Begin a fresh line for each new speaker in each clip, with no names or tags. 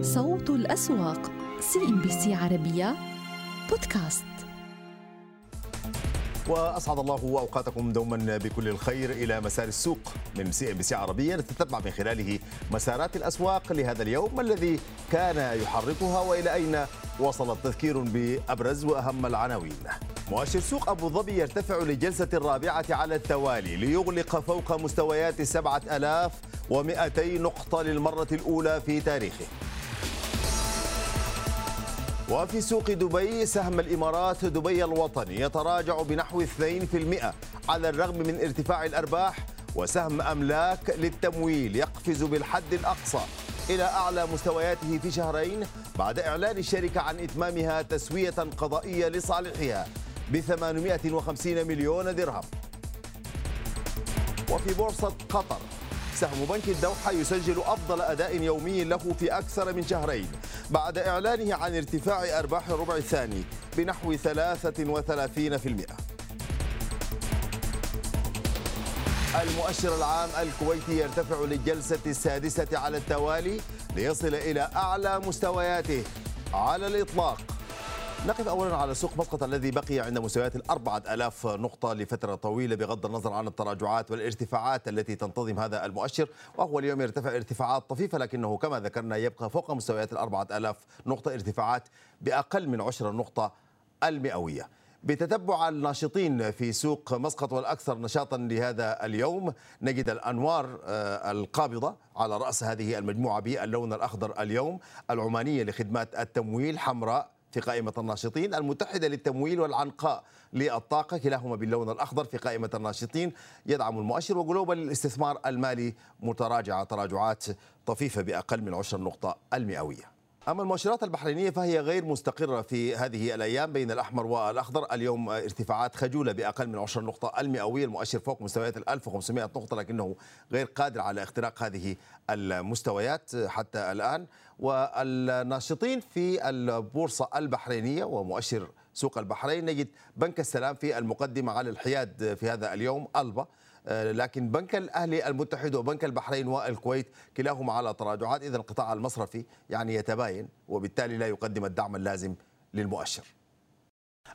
صوت الأسواق CNBC عربية بودكاست
وأسعد الله أوقاتكم دوما بكل الخير إلى مسار السوق من CNBC عربية نتتبع من خلاله مسارات الأسواق لهذا اليوم الذي كان يحركها وإلى أين وصل التذكير بأبرز وأهم العناوين. مؤشر سوق أبو ظبي يرتفع للجلسه الرابعة على التوالي ليغلق فوق مستويات 7200 نقطة للمرة الأولى في تاريخه. وفي سوق دبي سهم الإمارات دبي الوطني يتراجع بنحو 2% على الرغم من ارتفاع الأرباح وسهم أملاك للتمويل يقفز بالحد الأقصى إلى أعلى مستوياته في شهرين بعد إعلان الشركة عن إتمامها تسوية قضائية لصالحها ب 850 مليون درهم. وفي بورصة قطر سهم بنك الدوحة يسجل أفضل أداء يومي له في أكثر من شهرين بعد إعلانه عن ارتفاع أرباح الربع الثاني بنحو 33% المؤشر العام الكويتي يرتفع للجلسة السادسة على التوالي ليصل إلى أعلى مستوياته على الإطلاق. نقف أولا على سوق مسقط الذي بقي عند مستويات الأربعة ألاف نقطة لفترة طويلة بغض النظر عن التراجعات والارتفاعات التي تنتظم هذا المؤشر وهو اليوم يرتفع ارتفاعات طفيفة لكنه كما ذكرنا يبقى فوق مستويات الأربعة ألاف نقطة ارتفاعات بأقل من عشر النقطة المئوية. بتتبع الناشطين في سوق مسقط والأكثر نشاطا لهذا اليوم نجد الأنوار القابضة على رأس هذه المجموعة باللون الأخضر اليوم العمانية لخدمات التمويل حمراء في قائمة الناشطين المتحدة للتمويل والعنقاء للطاقة كلاهما باللون الأخضر في قائمة الناشطين. يدعم المؤشر وجلوبال للاستثمار المالي متراجعة تراجعات طفيفة بأقل من عشر نقطة المئوية. أما المؤشرات البحرينية فهي غير مستقرة في هذه الأيام بين الأحمر والأخضر. اليوم ارتفاعات خجولة بأقل من 10 نقطة المئوية. المؤشر فوق مستويات ال 1500 نقطة لكنه غير قادر على اختراق هذه المستويات. حتى الآن والناشطين في البورصة البحرينية ومؤشر سوق البحرين. نجد بنك السلام في المقدمة على الحياد في هذا اليوم ألبا. لكن بنك الأهلي المتحد وبنك البحرين والكويت كلاهما على تراجعات. إذا القطاع المصرفي يعني يتباين وبالتالي لا يقدم الدعم اللازم للمؤشر.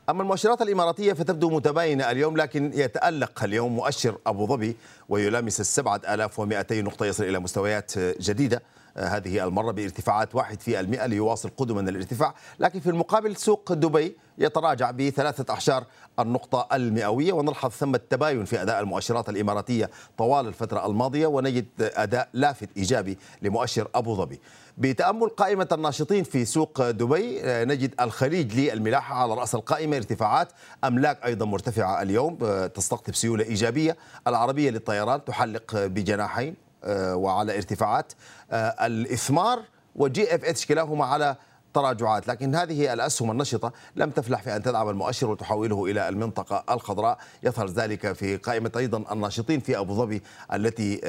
أما المؤشرات الإماراتية فتبدو متباينة اليوم لكن يتألق اليوم مؤشر أبو ظبي ويلامس آلاف ومئتي نقطة يصل إلى مستويات جديدة. هذه المرة بارتفاعات واحد في المئة ليواصل قدما الارتفاع. لكن في المقابل سوق دبي يتراجع بثلاثة أعشار النقطة المئوية. ونلحظ ثم التباين في أداء المؤشرات الإماراتية طوال الفترة الماضية. ونجد أداء لافت إيجابي لمؤشر أبو ظبي. بتأمل قائمة الناشطين في سوق دبي نجد الخليج للملاحة على رأس القائمة. ارتفاعات أملاك أيضا مرتفعة اليوم تستقطب سيولة إيجابية. العربية للطيران تحلق بجناحين. وعلى ارتفاعات. الإثمار و GFH كلاهما على تراجعات لكن هذه الأسهم النشطة لم تفلح في أن تدعم المؤشر وتحوله إلى المنطقة الخضراء. يظهر ذلك في قائمة أيضا الناشطين في أبو ظبي التي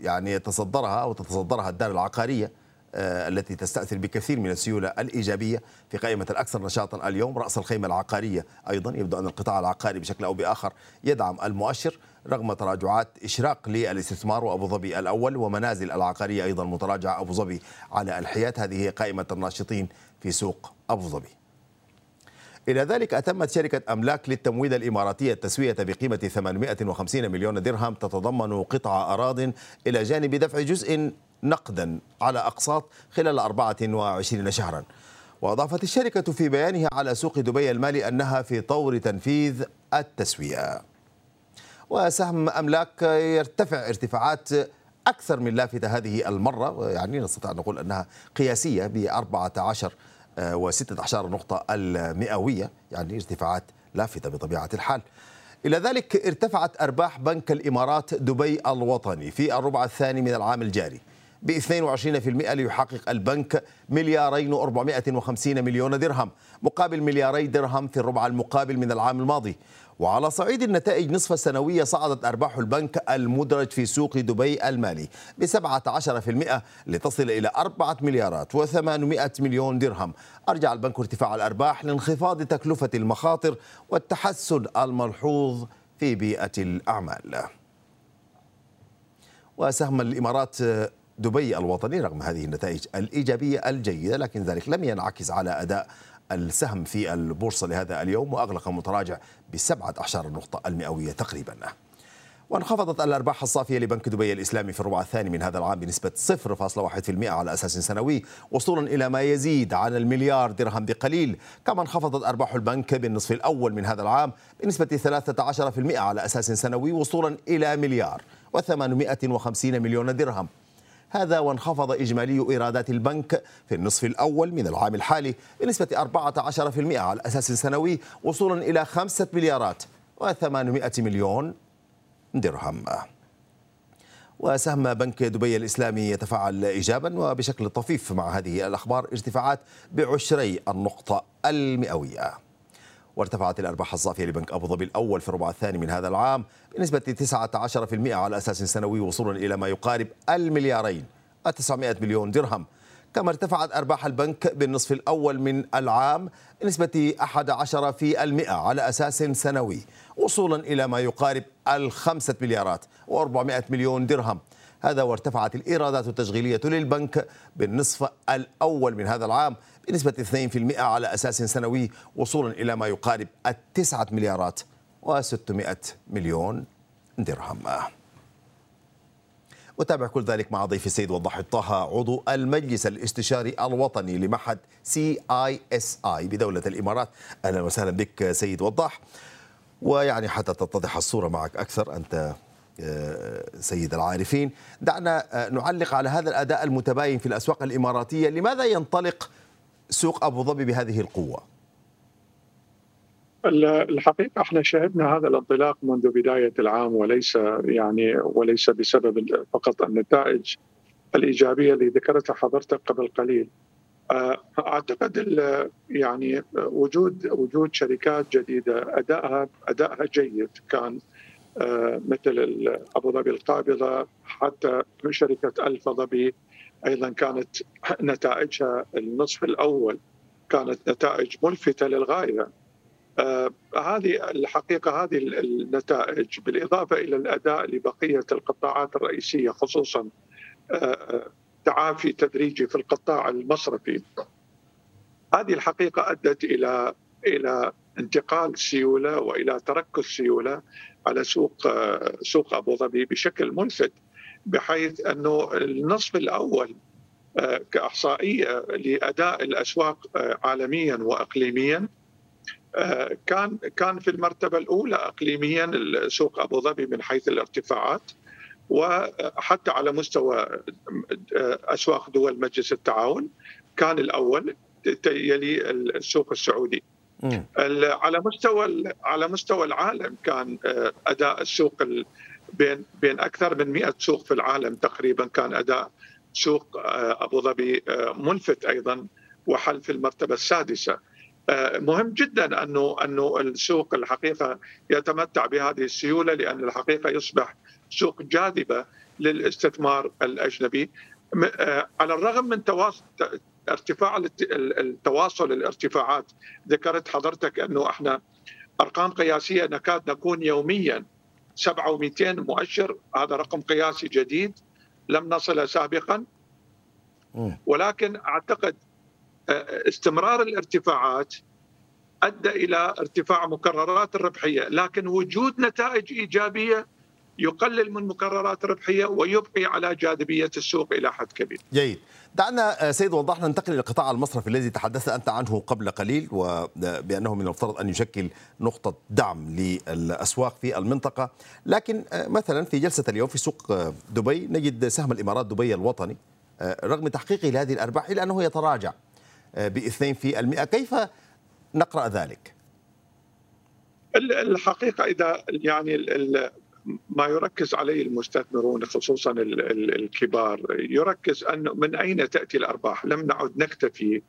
يعني يتصدرها أو تتصدرها الدار العقارية. التي تستأثر بكثير من السيولة الإيجابية في قائمة الأكثر نشاطا اليوم. رأس الخيمة العقارية أيضا يبدو أن القطاع العقاري بشكل أو بآخر يدعم المؤشر رغم تراجعات إشراق للاستثمار وأبو ظبي الأول ومنازل العقارية أيضا متراجعة أبو ظبي على الحياد. هذه هي قائمة الناشطين في سوق أبو ظبي. إلى ذلك أتمت شركة أملاك للتمويل الإماراتية التسوية بقيمة 850 مليون درهم تتضمن قطع أراض إلى جانب دفع جزء نقدا على أقساط خلال 24 شهرا. وأضافت الشركة في بيانها على سوق دبي المالي أنها في طور تنفيذ التسوية. وسهم أملاك يرتفع ارتفاعات أكثر من لافتة هذه المرة يعني نستطيع أن نقول أنها قياسية ب 14 وستة عشر نقطة المئوية يعني ارتفاعات لافتة بطبيعة الحال. إلى ذلك ارتفعت أرباح بنك الإمارات دبي الوطني في الربع الثاني من العام الجاري. ب 22% ليحقق البنك مليارين و450 مليون درهم مقابل ملياري درهم في الربع المقابل من العام الماضي. وعلى صعيد النتائج نصف السنوية صعدت أرباح البنك المدرج في سوق دبي المالي ب 17% لتصل إلى 4 مليارات و800 مليون درهم. أرجع البنك ارتفاع الأرباح لانخفاض تكلفة المخاطر والتحسن الملحوظ في بيئة الأعمال. وسهم الإمارات دبي الوطني رغم هذه النتائج الإيجابية الجيدة لكن ذلك لم ينعكس على أداء السهم في البورصة لهذا اليوم وأغلق متراجع بسبعة أعشار النقطة المئوية تقريبا. وانخفضت الأرباح الصافية لبنك دبي الإسلامي في الربع الثاني من هذا العام بنسبة 0.1% على أساس سنوي وصولا إلى ما يزيد عن المليار درهم بقليل. كما انخفضت أرباح البنك بالنصف الأول من هذا العام بنسبة 13% على أساس سنوي وصولا إلى مليار و850 مليون درهم. هذا وانخفض إجمالي إيرادات البنك في النصف الأول من العام الحالي بنسبة 14% على أساس سنوي وصولا إلى 5 مليارات و800 مليون درهم. وسهم بنك دبي الإسلامي يتفاعل إيجابا وبشكل طفيف مع هذه الأخبار ارتفاعات بعشري النقطة المئوية. وارتفعت الأرباح الصافية لبنك أبو ظبي الأول في الربع الثاني من هذا العام بنسبة 19% على أساس سنوي وصولا إلى ما يقارب المليارين و900 مليون درهم. كما ارتفعت أرباح البنك بالنصف الأول من العام بنسبة 11 في المئة على أساس سنوي وصولا إلى ما يقارب الخمسة مليارات و400 مليون درهم. هذا وارتفعت الإيرادات التشغيلية للبنك بالنصف الأول من هذا العام بنسبة 2% على أساس سنوي وصولا إلى ما يقارب التسعة مليارات و600 مليون درهم. وتابع كل ذلك مع ضيف السيد وضاح طه عضو المجلس الاستشاري الوطني لمعهد CISI بدولة الإمارات. أهلا وسهلا بك سيد وضاح. ويعني حتى تتضح الصورة معك أكثر أنت آه، سيد العارفين. دعنا آه، نعلق على هذا الأداء المتباين في الأسواق الإماراتية. لماذا ينطلق سوق أبو ظبي بهذه القوة
الحقيقة إحنا شهدنا هذا الانطلاق منذ بداية العام وليس يعني وليس بسبب فقط النتائج الإيجابية اللي ذكرتها حضرتك قبل قليل. آه، أعتقد يعني وجود وجود شركات جديدة أدائها أدائها جيد كان آه، مثل أبو ظبي القابضة حتى شركة الفا ظبي أيضا كانت نتائجها النصف الأول كانت نتائج ملفتة للغاية. آه هذه الحقيقة هذه النتائج بالإضافة إلى الأداء لبقية القطاعات الرئيسية خصوصا آه تعافي تدريجي في القطاع المصرفي. هذه الحقيقة أدت إلى إلى انتقال سيولة وإلى تركز سيولة على سوق آه سوق أبو ظبي بشكل ملفت. بحيث أنه النصف الأول آه، كإحصائية لأداء الأسواق آه، عالميا واقليميا آه، كان كان في المرتبة الأولى اقليميا سوق أبو ظبي من حيث الارتفاعات وحتى على مستوى أسواق دول مجلس التعاون كان الأول يلي السوق السعودي. على مستوى على مستوى العالم كان أداء السوق بين بين أكثر من 100 سوق في العالم تقريبا كان أداء سوق آه، أبو ظبي آه، ملفت أيضا وحل في المرتبة السادسة. آه، مهم جدا أنه أنه السوق الحقيقة يتمتع بهذه السيولة لأن الحقيقة يصبح سوق جاذبة للاستثمار الأجنبي على الرغم من تواصل ارتفاع التواصل الارتفاعات ذكرت حضرتك أنه إحنا أرقام قياسية نكاد نكون يوميا 7200 مؤشر هذا رقم قياسي جديد لم نصل سابقا ولكن أعتقد آه، استمرار الارتفاعات أدى إلى ارتفاع مكررات الربحية، لكن وجود نتائج إيجابية يقلل من مكررات الربحية ويبقي على جاذبية السوق إلى حد كبير.
جيد. دعنا آه، سيد وضح ننتقل إلى القطاع المصرفي الذي تحدثت أنت عنه قبل قليل وبانه من المفترض أن يشكل نقطة دعم للأسواق في المنطقة، لكن آه، مثلا في جلسة اليوم في سوق آه، دبي نجد سهم الإمارات دبي الوطني رغم تحقيقه لهذه الأرباح الا أنه يتراجع ب 2% كيف نقرأ ذلك؟
الحقيقة إذا يعني ما يركز عليه المستثمرون خصوصا الكبار يركز انه من أين تأتي الأرباح؟ لم نعد نكتفي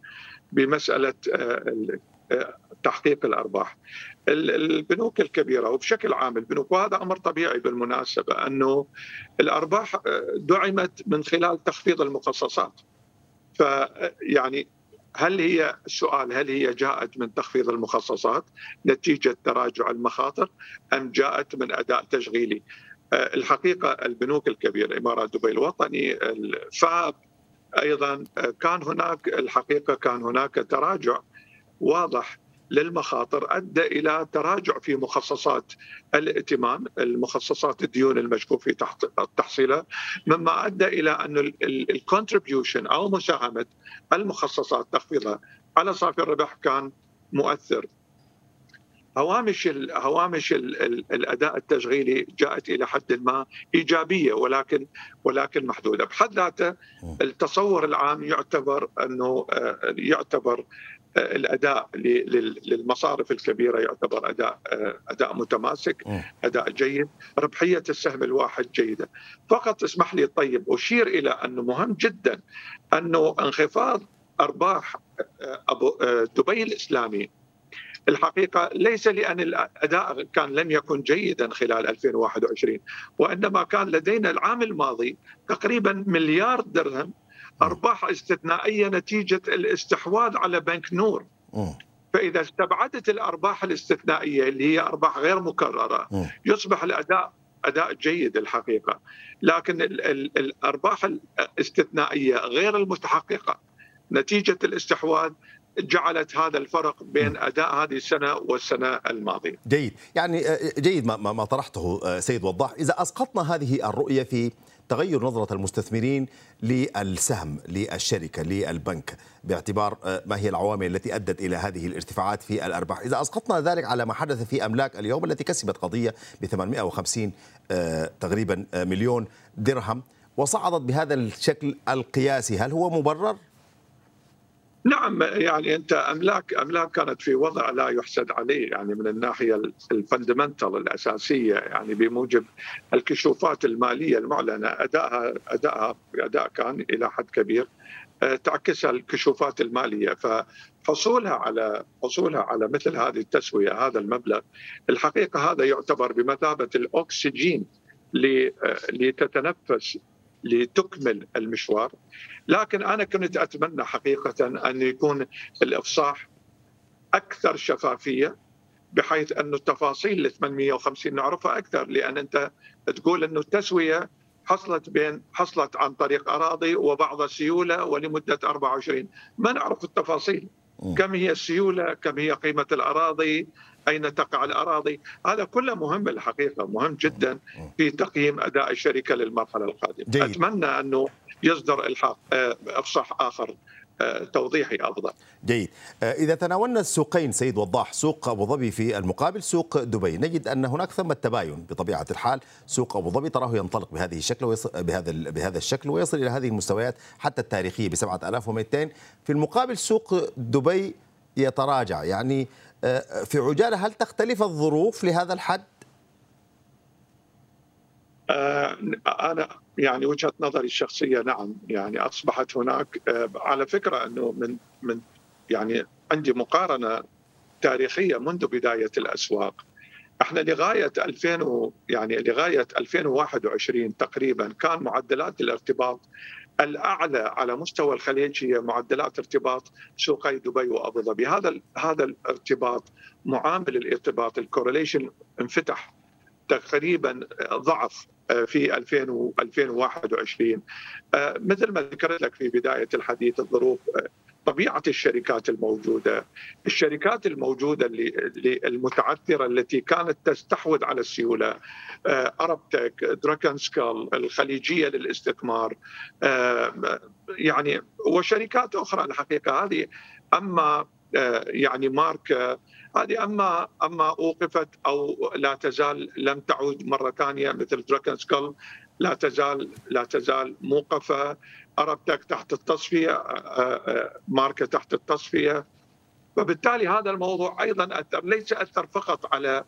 بمسألة آه، آه، تحقيق الأرباح. البنوك الكبيرة وبشكل عام البنوك وهذا أمر طبيعي بالمناسبة أنه الأرباح آه، دعمت من خلال تخفيض المخصصات. فيعني هل هي السؤال هل هي جاءت من تخفيض المخصصات نتيجة تراجع المخاطر أم جاءت من أداء تشغيلي؟ الحقيقة البنوك الكبيرة إمارات دبي الوطني الفاب أيضا كان هناك الحقيقة كان هناك تراجع واضح للمخاطر أدى إلى تراجع في مخصصات الائتمان المخصصات الديون المشكوك في تحصيلها مما أدى إلى أن ال contribution أو مساهمة المخصصات تخفيضها على صافي الربح كان مؤثر. هوامش ال هوامش ال ال الأداء التشغيلي جاءت إلى حد ما إيجابية ولكن ولكن محدودة. بحد ذاته التصور العام يعتبر أنه يعتبر الأداء للمصارف الكبيرة يعتبر أداء أداء متماسك أداء جيد ربحية السهم الواحد جيدة. فقط اسمح لي طيب أشير إلى أنه مهم جدا أنه انخفاض أرباح أبو دبي الإسلامي. الحقيقة ليس لأن الأداء كان لم يكن جيدا خلال 2021 وإنما كان لدينا العام الماضي تقريبا مليار درهم أرباح استثنائية نتيجة الاستحواذ على بنك نور. فإذا استبعدت الأرباح الاستثنائية اللي هي أرباح غير مكررة يصبح الاداء أداء جيد الحقيقة. لكن الأرباح الاستثنائية غير المتحققة نتيجة الاستحواذ جعلت هذا الفرق بين أداء هذه السنة والسنة الماضية.
جيد، يعني جيد ما ما طرحته سيد وضاح، إذا أسقطنا هذه الرؤية في تغير نظرة المستثمرين للسهم للشركة للبنك باعتبار ما هي العوامل التي أدت إلى هذه الارتفاعات في الأرباح إذا أسقطنا ذلك على ما حدث في أملاك اليوم التي كسبت قضية ب 850 تقريبا مليون درهم وصعدت بهذا الشكل القياسي هل هو مبرر؟
نعم يعني أنت أملاك أملاك كانت في وضع لا يحسد عليه يعني من الناحية الفندمنتال الأساسية يعني بموجب الكشوفات المالية المعلنة أدائها أدائها أداء كان إلى حد كبير تعكسها الكشوفات المالية. فحصولها على حصولها على مثل هذه التسوية هذا المبلغ الحقيقة هذا يعتبر بمثابة الأكسجين لتتنفس لتكمل المشوار. لكن أنا كنت أتمنى حقيقة أن يكون الإفصاح أكثر شفافية بحيث انه التفاصيل ال 850 نعرفها أكثر لأن أنت تقول إنه التسوية حصلت بين حصلت عن طريق أراضي وبعض السيوله ولمدة 24 ما نعرف التفاصيل. كم هي السيولة؟ كم هي قيمة الأراضي؟ أين تقع الأراضي؟ هذا كله مهم الحقيقة مهم جدا في تقييم أداء الشركة للمرحلة القادمة. جيد. أتمنى أنه يصدر إلحاق افصح آخر توضيحي أفضل.
جيد، إذا تناولنا السوقين سيد وضاح، سوق أبو ظبي في المقابل سوق دبي، نجد أن هناك ثمة تباين بطبيعة الحال، سوق أبو ظبي تراه ينطلق بهذه الشكل ويصل بهذا بهذا الشكل ويصل إلى هذه المستويات حتى التاريخية ب 7200 في المقابل سوق دبي يتراجع، يعني في عجالة هل تختلف الظروف لهذا الحد؟
أنا يعني وجهة نظري الشخصية نعم. يعني أصبحت هناك على فكرة أنه من من يعني عندي مقارنة تاريخية منذ بداية الأسواق. إحنا لغاية 2000 يعني لغاية 2021 تقريبا كان معدلات الارتباط الأعلى على مستوى الخليج هي معدلات ارتباط سوقي دبي وأبو ظبي. هذا هذا الارتباط معامل الارتباط. الكورليشن انفتح تقريبا ضعف في 2000 2021 مثل ما ذكرت لك في بداية الحديث الظروف طبيعة الشركات الموجودة، الشركات الموجودة اللي المتعثرة التي كانت تستحوذ على السيولة أربتك، دراكن سكال، الخليجية للاستثمار يعني وشركات أخرى. الحقيقة هذه أما يعني مارك هذه أما أما أوقفت أو لا تزال لم تعود مرة ثانية مثل دراكن سكال لا تزال لا تزال موقفة. اربتك تحت التصفية ماركة تحت التصفية. وبالتالي هذا الموضوع أيضا أثر ليس أثر فقط على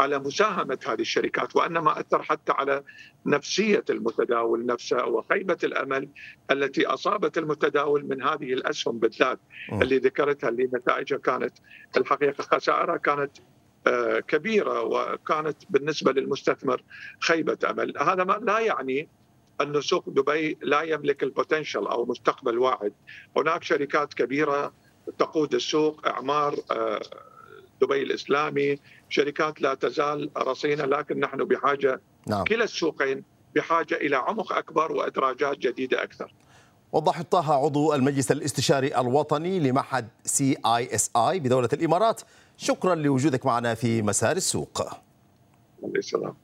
على مساهمة هذه الشركات وإنما أثر حتى على نفسية المتداول نفسه وخيبة الأمل التي أصابت المتداول من هذه الأسهم بالذات اللي ذكرتها اللي نتائجها كانت الحقيقة خسائرها كانت كبيرة وكانت بالنسبة للمستثمر خيبة أمل، هذا ما لا يعني أن سوق دبي لا يملك البوتنشل أو مستقبل واعد هناك شركات كبيرة تقود السوق إعمار دبي الإسلامي شركات لا تزال رصينة لكن نحن بحاجة نعم. كلا السوقين بحاجة إلى عمق أكبر وإدراجات جديدة أكثر.
وضاح طه عضو المجلس الاستشاري الوطني لمعهد CISI بدولة الإمارات شكرا لوجودك معنا في مسار السوق.
السلام.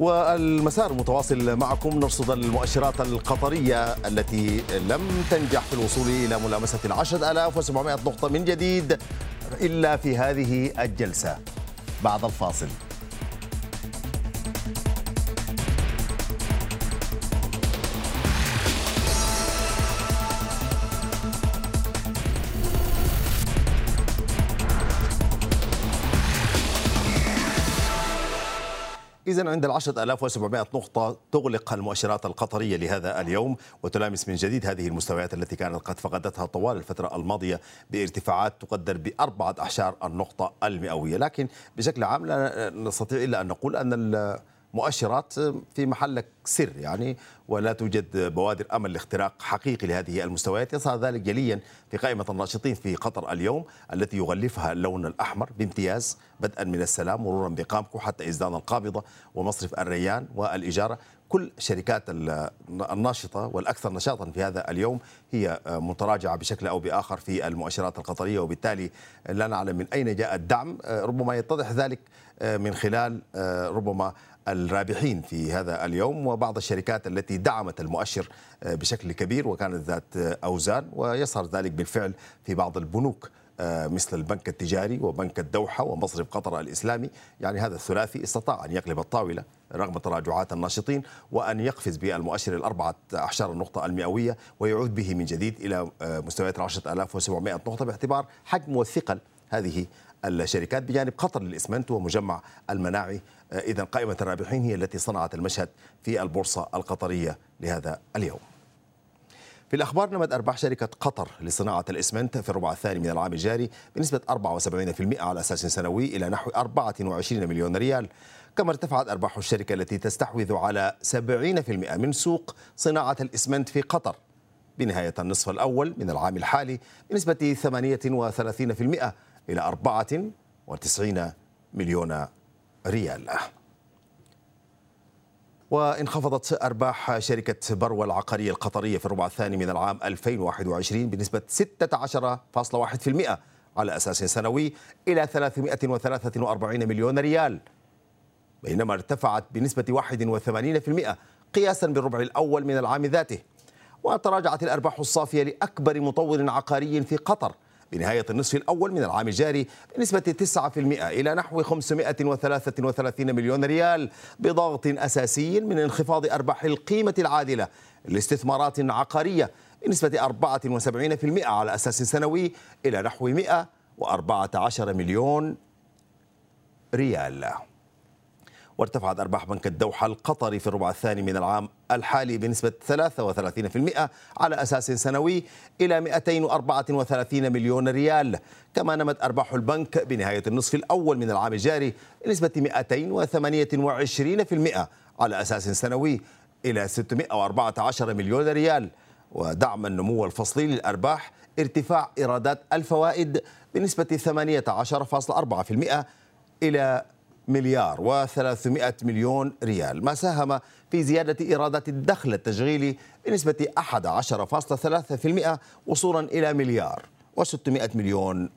والمسار متواصل معكم نرصد المؤشرات القطرية التي لم تنجح في الوصول إلى ملامسة العشرة ألاف وسبعمائة نقطة من جديد إلا في هذه الجلسة. بعد الفاصل. إذا عند العشرة ألاف وسبعمائة نقطة تغلق المؤشرات القطرية لهذا اليوم وتلامس من جديد هذه المستويات التي كانت قد فقدتها طوال الفترة الماضية بارتفاعات تقدر بأربعة أعشار النقطة المئوية. لكن بشكل عام لا نستطيع إلا أن نقول أن مؤشرات في محلك سر يعني ولا توجد بوادر أمل لاختراق حقيقي لهذه المستويات. يظهر ذلك جليا في قائمه الناشطين في قطر اليوم التي يغلفها اللون الأحمر بامتياز بدءا من السلام مرورا بقامكو حتى إزدان القابضة ومصرف الريان والإجارة. كل شركات الناشطة والأكثر نشاطا في هذا اليوم هي متراجعة بشكل أو بآخر في المؤشرات القطرية وبالتالي لا نعلم من أين جاء الدعم. ربما يتضح ذلك من خلال ربما الرابحين في هذا اليوم وبعض الشركات التي دعمت المؤشر بشكل كبير وكانت ذات أوزان ويظهر ذلك بالفعل في بعض البنوك مثل البنك التجاري وبنك الدوحة ومصرف قطر الإسلامي. يعني هذا الثلاثي استطاع أن يقلب الطاولة رغم تراجعات الناشطين وأن يقفز بالمؤشر الأربعة أعشار النقطة المئوية ويعود به من جديد إلى مستويات العشرة ألاف وسبعمائة نقطة باعتبار حجم والثقل هذه الشركات بجانب قطر للإسمنت ومجمع المناعي. إذا قائمة الرابحين هي التي صنعت المشهد في البورصة القطرية لهذا اليوم. في الأخبار نمت أرباح شركة قطر لصناعة الإسمنت في الربع الثاني من العام الجاري بنسبة 74% على أساس سنوي إلى نحو 24 مليون ريال. كما ارتفعت أرباح الشركة التي تستحوذ على 70% من سوق صناعة الإسمنت في قطر. بنهاية النصف الأول من العام الحالي بنسبة 38% إلى 94 مليون ريال. وانخفضت أرباح شركة بروى العقارية القطرية في الربع الثاني من العام 2021 بنسبة 16.1% على أساس سنوي إلى 343 مليون ريال. بينما ارتفعت بنسبة 81% قياسا بالربع الأول من العام ذاته. وتراجعت الأرباح الصافية لأكبر مطور عقاري في قطر بنهاية النصف الأول من العام الجاري بنسبة 9% إلى نحو 533 مليون ريال بضغط أساسي من انخفاض أرباح القيمة العادلة لاستثمارات عقارية بنسبة 74% على أساس سنوي إلى نحو 114 مليون ريال. وارتفعت أرباح بنك الدوحة القطري في الربع الثاني من العام الحالي بنسبة 33% على أساس سنوي إلى 234 مليون ريال. كما نمت أرباح البنك بنهاية النصف الأول من العام الجاري بنسبة 228% على أساس سنوي إلى 614 مليون ريال. ودعم النمو الفصلي للأرباح ارتفاع إيرادات الفوائد بنسبة 18.4% إلى مليار و300 مليون ريال. ما ساهم في زيادة إيرادات الدخل التشغيلي بنسبة 11.3% وصولا إلى مليار و600 مليون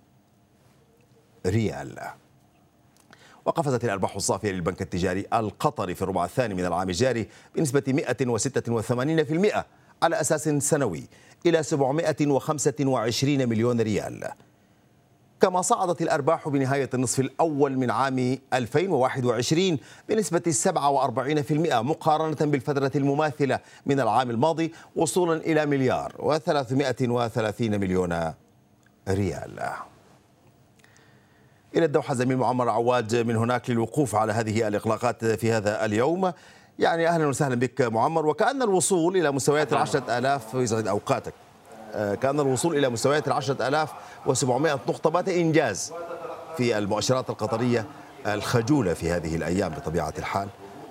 ريال. وقفزت الأرباح الصافية للبنك التجاري القطري في الربع الثاني من العام الجاري بنسبة 186% على أساس سنوي إلى 725 مليون ريال. كما صعدت الأرباح بنهاية النصف الأول من عام 2021 بنسبة 47% مقارنة بالفترة المماثلة من العام الماضي وصولا إلى مليار و330 مليون ريال. إلى الدوحة زميل معمر عواد من هناك للوقوف على هذه الإغلاقات في هذا اليوم. يعني أهلا وسهلا بك معمر وكأن الوصول إلى مستويات العشرة آلاف يسعد أوقاتك. كأن الوصول إلى مستويات العشرة ألاف وسبعمائة نقطة. بات إنجاز في المؤشرات القطرية الخجولة في هذه الأيام بطبيعة الحال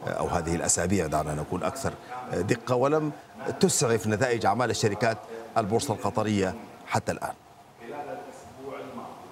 آه، أو هذه الأسابيع دعنا نكون أكثر آه، دقة ولم تسعف نتائج أعمال الشركات البورصة القطرية حتى الآن.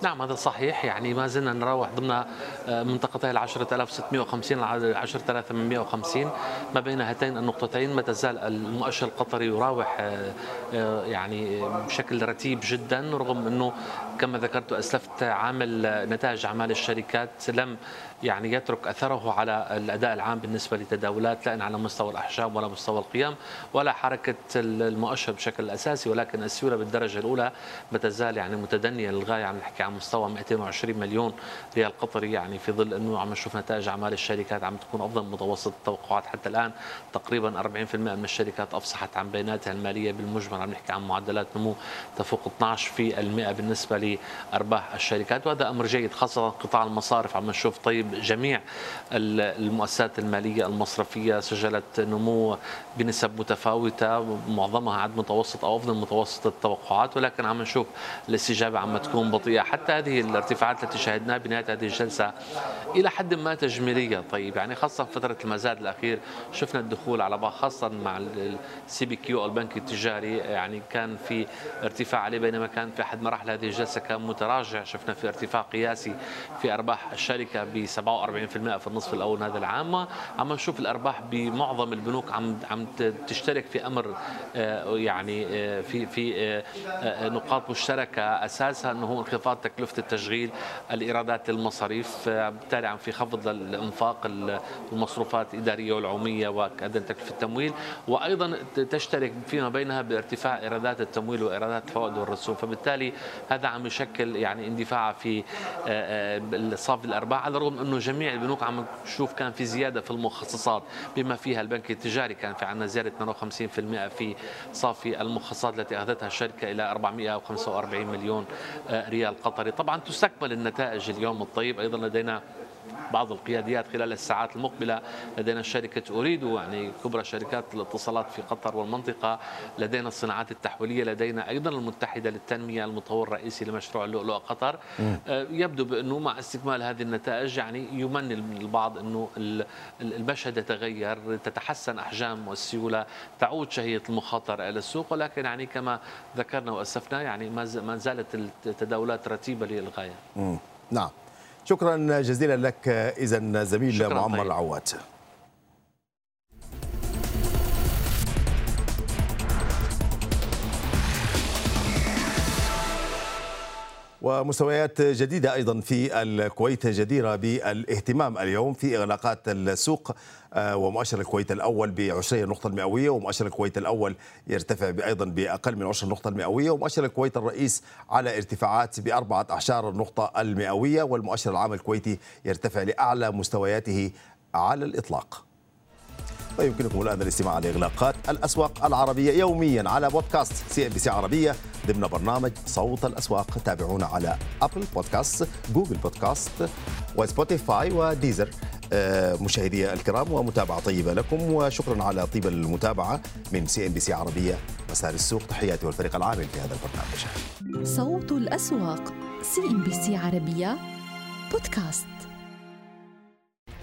نعم هذا صحيح. يعني ما زلنا نراوح ضمن آه، منطقتي ال 10650 ل 10850 ما بين هاتين النقطتين ما تزال المؤشر القطري يراوح آه، آه، يعني بشكل رتيب جدا رغم أنه كما ذكرت أسلفت عامل نتائج أعمال الشركات لم يعني يترك أثره على الأداء العام بالنسبة لتداولات لا على مستوى الأحجام ولا مستوى القيم ولا حركة المؤشر بشكل أساسي ولكن السيولة بالدرجة الأولى ما تزال يعني متدنية للغاية عم نحكي عن مستوى 220 مليون ريال قطري. يعني في ظل إنه عم نشوف نتائج أعمال الشركات عم تكون أفضل متوسط التوقعات حتى الآن تقريبا 40% من الشركات افصحت عن بياناتها المالية بالمجمل. عم نحكي عن معدلات نمو تفوق 12% بالنسبة لأرباح الشركات وهذا أمر جيد خاصة قطاع المصارف. عم نشوف طيب جميع المؤسسات المالية المصرفية سجلت نمو بنسب متفاوتة معظمها عند متوسط أو أفضل متوسط التوقعات ولكن عم نشوف الاستجابة عم تكون بطيئة. حتى هذه الارتفاعات التي شاهدناها بنهاية هذه الجلسة إلى حد ما تجميلية. طيب يعني خاصة في فترة المزاد الأخير شفنا الدخول على بعض خاصة مع ال CBQ البنك التجاري يعني كان في ارتفاع عليه بينما كان في أحد مراحل هذه الجلسة كان متراجع. شفنا في ارتفاع قياسي في أرباح الشركة ب 47% في النصف الأول من هذا العام عم نشوف الأرباح بمعظم البنوك عم عم تشترك في أمر آه، يعني آه، في في آه، نقاط مشتركة أساسها إنه هو انخفاض تكلفة التشغيل الإيرادات المصاريف بالتالي عم في خفض الإنفاق المصروفات الاداريه والعمومية وكذا تكلفة التمويل. وأيضا تشترك فيما بينها بارتفاع إيرادات التمويل وإيرادات الفوائد والرسوم فبالتالي هذا عم يشكل يعني اندفاع في صافي الأرباح. على الرغم إنه جميع البنوك عم نشوف كان في زيادة في المخصصات بما فيها البنك التجاري كان في عندنا زيادة 52% في صافي المخصصات التي أخذتها الشركة إلى 445 مليون آه، ريال قطري. طبعا تستكمل النتائج اليوم الطيب. أيضا لدينا بعض القياديات خلال الساعات المقبلة لدينا شركه اريدو يعني كبرى شركات الاتصالات في قطر والمنطقة لدينا الصناعات التحويلية لدينا أيضا المتحدة للتنمية المطور الرئيسي لمشروع اللؤلؤ قطر. آه، يبدو بأنه مع استكمال هذه النتائج يعني يمني البعض أنه المشهد يتغير تتحسن أحجام السيوله تعود شهية المخاطره إلى السوق. ولكن يعني كما ذكرنا وأسفنا يعني ما زالت التداولات رتيبة للغاية.
نعم. شكرا جزيلا لك اذا زميل معمر طيب. العواد ومستويات جديدة أيضا في الكويت جديرة بالاهتمام اليوم في إغلاقات السوق آه، ومؤشر الكويت الأول بعشرين النقطة المئوية ومؤشر الكويت الأول يرتفع أيضا بأقل من عشر النقطة المئوية ومؤشر الكويت الرئيس على ارتفاعات بأربعة أعشار النقطة المئوية والمؤشر العام الكويتي يرتفع لأعلى مستوياته على الإطلاق. ويمكنكم الآن الاستماع لإغلاقات الأسواق العربية يوميا على بودكاست CNBC عربية ضمن برنامج صوت الأسواق. تابعونا على أبل بودكاست جوجل بودكاست وسبوتيفاي وديزر. آه، مشاهدي الكرام ومتابعة طيبة لكم وشكرا على طيب المتابعة من CNBC عربية. مسار السوق تحياتي والفريق العامل في هذا البرنامج.
صوت الأسواق CNBC عربية بودكاست.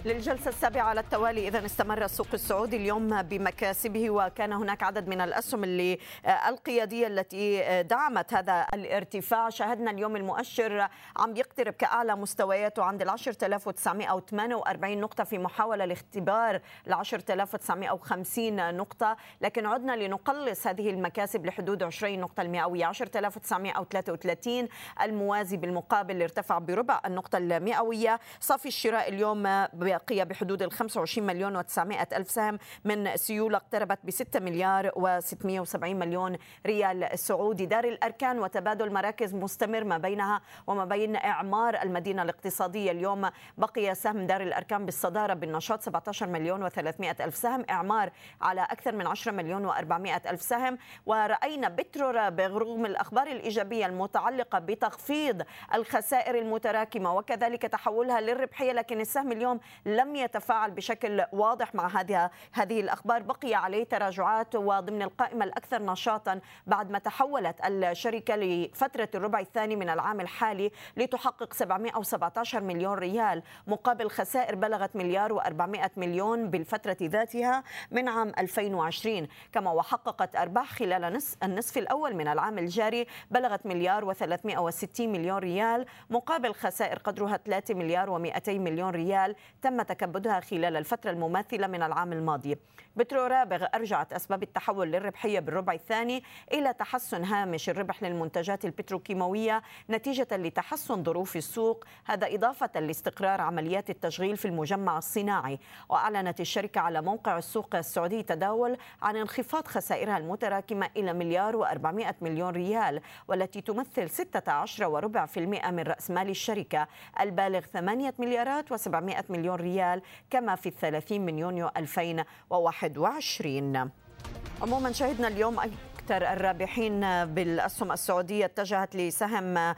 للجلسة السابعة على التوالي. إذا استمر السوق السعودي اليوم بمكاسبه وكان هناك عدد من الأسهم اللي آه، القيادية التي آه، دعمت هذا الارتفاع. شاهدنا اليوم المؤشر عم يقترب كأعلى مستوياته عند ال 10948 نقطة في محاولة لاختبار ال 10950 نقطة. لكن عدنا لنقلص هذه المكاسب لحدود 20 نقطة المئوية. 10933 الموازي بالمقابل ارتفع بربع النقطة المئوية. صافي الشراء اليوم بقي بحدود ال 25 مليون و900 ألف سهم من سيولة اقتربت ب 6 مليار و670 مليون ريال سعودي. دار الأركان وتبادل مراكز مستمر ما بينها وما بين إعمار المدينة الاقتصادية. اليوم بقي سهم دار الأركان بالصدارة بالنشاط 17 مليون و300 ألف سهم إعمار على أكثر من 10 مليون و400 ألف سهم. ورأينا بترو برغم الأخبار الإيجابية المتعلقة بتخفيض الخسائر المتراكمة وكذلك تحولها للربحية لكن السهم اليوم لم يتفاعل بشكل واضح مع هذه هذه الأخبار. بقي عليه تراجعات وضمن القائمة الأكثر نشاطا بعد ما تحولت الشركة لفترة الربع الثاني من العام الحالي لتحقق 717 مليون ريال مقابل خسائر بلغت مليار و400 مليون بالفترة ذاتها من عام 2020 كما وحققت أرباح خلال النصف الأول من العام الجاري بلغت مليار و360 مليون ريال مقابل خسائر قدرها 3 مليار و200 مليون ريال. تم تكبدها خلال الفترة المماثلة من العام الماضي. بترو رابغ أرجعت أسباب التحول للربحية بالربع الثاني إلى تحسن هامش الربح للمنتجات البتروكيماوية نتيجة لتحسن ظروف السوق هذا إضافة لاستقرار عمليات التشغيل في المجمع الصناعي. وأعلنت الشركة على موقع السوق السعودي تداول عن انخفاض خسائرها المتراكمة إلى مليار و400 مليون ريال والتي تمثل 16 وربع في المئة من رأس مال الشركة. البالغ 8 مليارات و700 مليون ريال كما في الثلاثين من يونيو 2021 عموما شهدنا اليوم أكثر الرابحين بالأسهم السعودية اتجهت لسهم آه،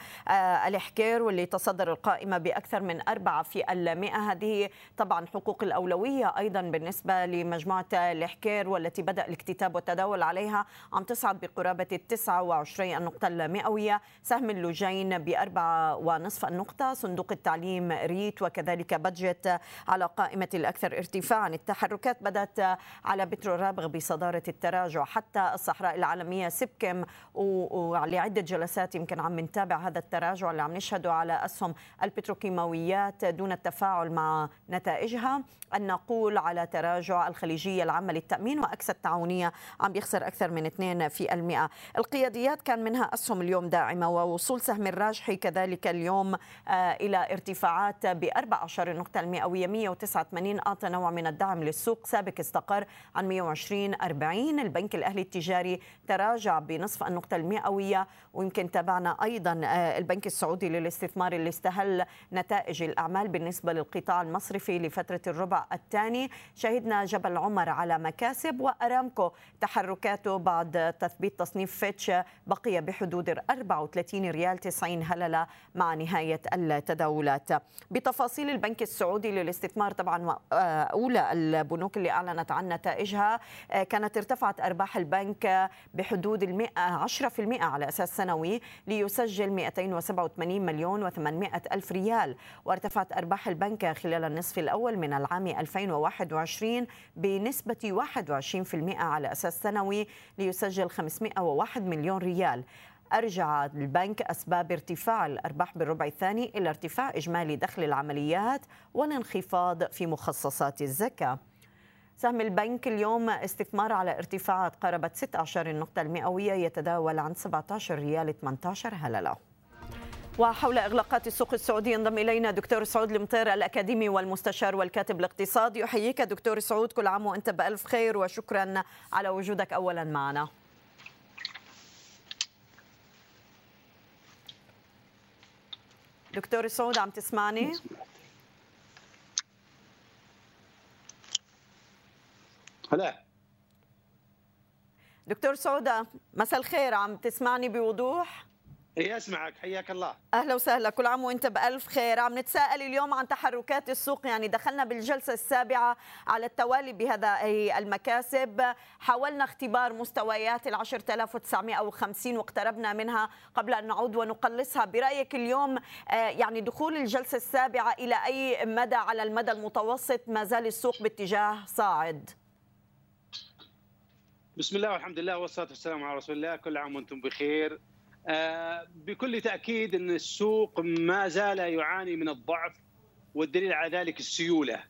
الحكير واللي تصدر القائمة بأكثر من أربعة في المئة. هذه طبعا حقوق الأولوية أيضا بالنسبة لمجموعة الحكير والتي بدأ الاكتتاب والتداول عليها عم تصعد بقرابة التسعة وعشرين النقطة المئوية. سهم اللجين بأربعة ونصف النقطة. صندوق التعليم ريت وكذلك بادجت على قائمة الأكثر ارتفاعا. التحركات بدأت على بترو رابغ بصدارة التراجع. حتى الصحراء العالمية العالمية سبكم ولعدة جلسات يمكن عم نتابع هذا التراجع اللي عم نشهده على أسهم البتروكيماويات دون التفاعل مع نتائجها. النقول على تراجع الخليجية العامة للتأمين واكسا التعاونية عم بيخسر أكثر من 2% القياديات كان منها أسهم اليوم داعمة ووصول سهم الراجحي كذلك اليوم آه، إلى ارتفاعات ب 14 نقطة المئوية 189 أعطى نوع من الدعم للسوق سابق استقر عن 120 40 البنك الأهلي التجاري تراجع بنصف النقطة المئوية ويمكن تابعنا أيضا آه، البنك السعودي للاستثمار اللي استهل نتائج الأعمال بالنسبة للقطاع المصرفي لفترة الربع الثاني. شهدنا جبل عمر على مكاسب وأرامكو. تحركاته بعد تثبيت تصنيف فيتش بقي بحدود 34 ريال 90 هللة مع نهاية التداولات. بتفاصيل البنك السعودي للاستثمار طبعا آه، أولى البنوك اللي أعلنت عن نتائجها. آه، كانت ارتفعت أرباح البنك بحدود المئة 10% على أساس سنوي ليسجل 287 مليون و800 ألف ريال. وارتفعت أرباح البنك خلال النصف الأول من العام 2021 بنسبة 21% على أساس سنوي ليسجل 501 مليون ريال. أرجع البنك أسباب ارتفاع الأرباح بالربع الثاني إلى ارتفاع إجمالي دخل العمليات والانخفاض في مخصصات الزكاة. سهم البنك اليوم استثمار على ارتفاعات قربت 16 النقطة المئوية يتداول عن 17 ريال 18 هللة. وحول إغلاقات السوق السعودي ينضم إلينا دكتور سعود المطير الأكاديمي والمستشار والكاتب الاقتصادي أحييك دكتور سعود كل عام وأنت بألف خير وشكرا على وجودك أولا معنا. دكتور سعود عم تسمعني؟
هلا
دكتور سعودة مساء الخير. عم تسمعني بوضوح؟
اي أسمعك. حياك الله.
أهلا وسهلا. كل عام وأنت بألف خير. عم نتساءل اليوم عن تحركات السوق. يعني دخلنا بالجلسة السابعة على التوالي بهذا المكاسب. حاولنا اختبار مستويات ال 10950 واقتربنا منها قبل أن نعود ونقلصها. برأيك اليوم آه، يعني دخول الجلسة السابعة إلى أي مدى على المدى المتوسط ما زال السوق باتجاه صاعد؟
بسم الله والحمد لله والصلاة والسلام على رسول الله. كل عام وأنتم بخير. آه، بكل تأكيد إن السوق ما زال يعاني من الضعف والدليل على ذلك السيولة.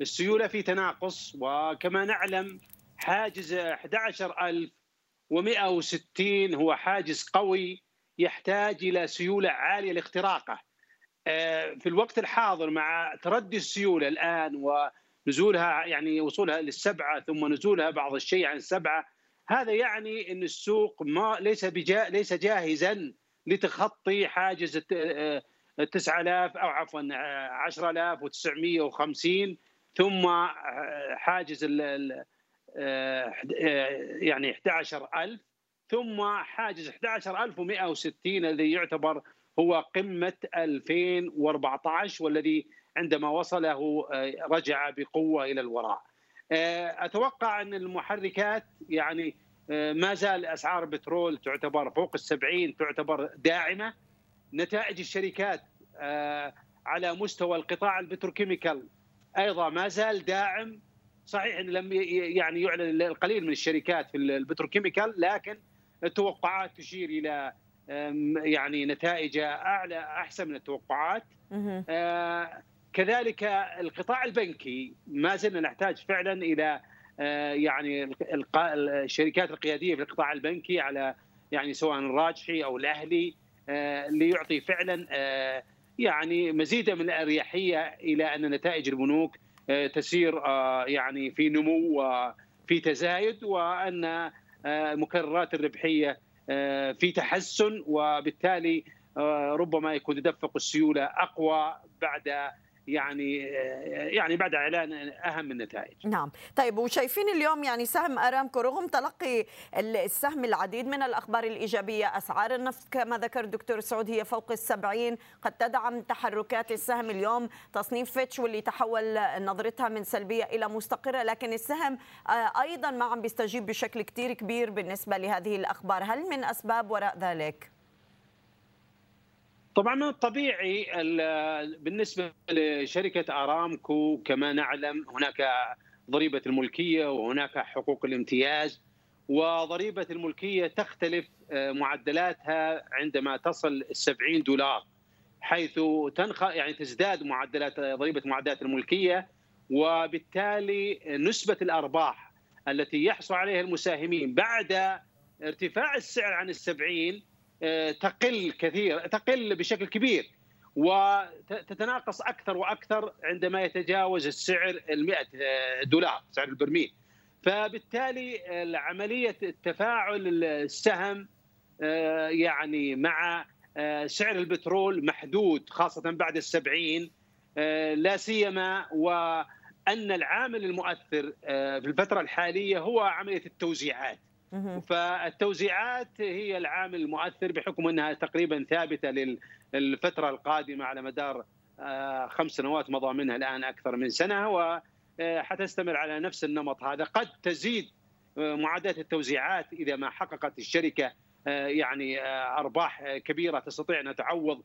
السيولة في تناقص وكما نعلم حاجز 11160 هو حاجز قوي يحتاج إلى سيولة عالية لاختراقه. آه، في الوقت الحاضر مع تردي السيولة الآن ونزولها يعني وصولها للسبعة ثم نزولها بعض الشيء عن السبعة هذا يعني إن السوق ما ليس بجا ليس جاهزا لتخطي حاجز 9000 أو عفوا 10950 ثم حاجز ال يعني 11000 ثم حاجز 11160 الذي يعتبر هو قمة 2014 والذي عندما وصله رجع بقوة إلى الوراء. أتوقع أن المحركات يعني ما زال أسعار البترول تعتبر فوق السبعين تعتبر داعمة. نتائج الشركات على مستوى القطاع ال petrochemical أيضا ما زال داعم. صحيح إن لم يعني يعلن القليل من الشركات في ال petrochemical لكن التوقعات تشير إلى يعني نتائج أعلى أحسن من التوقعات. آه كذلك القطاع البنكي ما زلنا نحتاج فعلا إلى آه يعني الشركات القيادية في القطاع البنكي على يعني سواء الراجحي أو الأهلي آه ليعطي فعلا آه يعني مزيدا من الأريحية إلى أن نتائج البنوك تسير يعني في نمو وفي تزايد وأن المكررات آه، الربحيه في تحسن وبالتالي ربما يكون تدفق السيولة أقوى بعد يعني يعني بعد إعلان أهم النتائج.
نعم، طيب وشايفين اليوم يعني سهم أرامكو رغم تلقي السهم العديد من الأخبار الإيجابية، أسعار النفط كما ذكر الدكتور سعود هي فوق السبعين قد تدعم تحركات السهم اليوم تصنيف فيتش واللي تحول نظرتها من سلبية إلى مستقرة، لكن السهم آه، أيضا ما عم بيستجيب بشكل كثير كبير بالنسبة لهذه الأخبار، هل من أسباب وراء ذلك؟
طبعا من الطبيعي بالنسبة لشركة أرامكو كما نعلم هناك ضريبة الملكية وهناك حقوق الامتياز وضريبة الملكية تختلف آه، معدلاتها عندما تصل 70 دولار حيث تنخ يعني تزداد معدلات ضريبة معدلات الملكية وبالتالي نسبة الأرباح التي يحصل عليها المساهمين بعد ارتفاع السعر عن السبعين تقل كثير تقل بشكل كبير وتتناقص أكثر وأكثر عندما يتجاوز السعر ال 100 آه، دولار سعر البرميل. فبالتالي عمليه التفاعل السهم آه، يعني مع سعر البترول محدود خاصة بعد السبعين لا سيما وأن العامل المؤثر في الفترة الحالية هو عملية التوزيعات. فالتوزيعات هي العامل المؤثر بحكم أنها تقريبا ثابتة للفترة القادمة على مدار آه، خمس سنوات مضى منها الآن أكثر من سنة وحتستمر على نفس النمط هذا. قد تزيد آه، معدات التوزيعات إذا ما حققت الشركة آه، يعني أرباح كبيرة تستطيع أن تعوض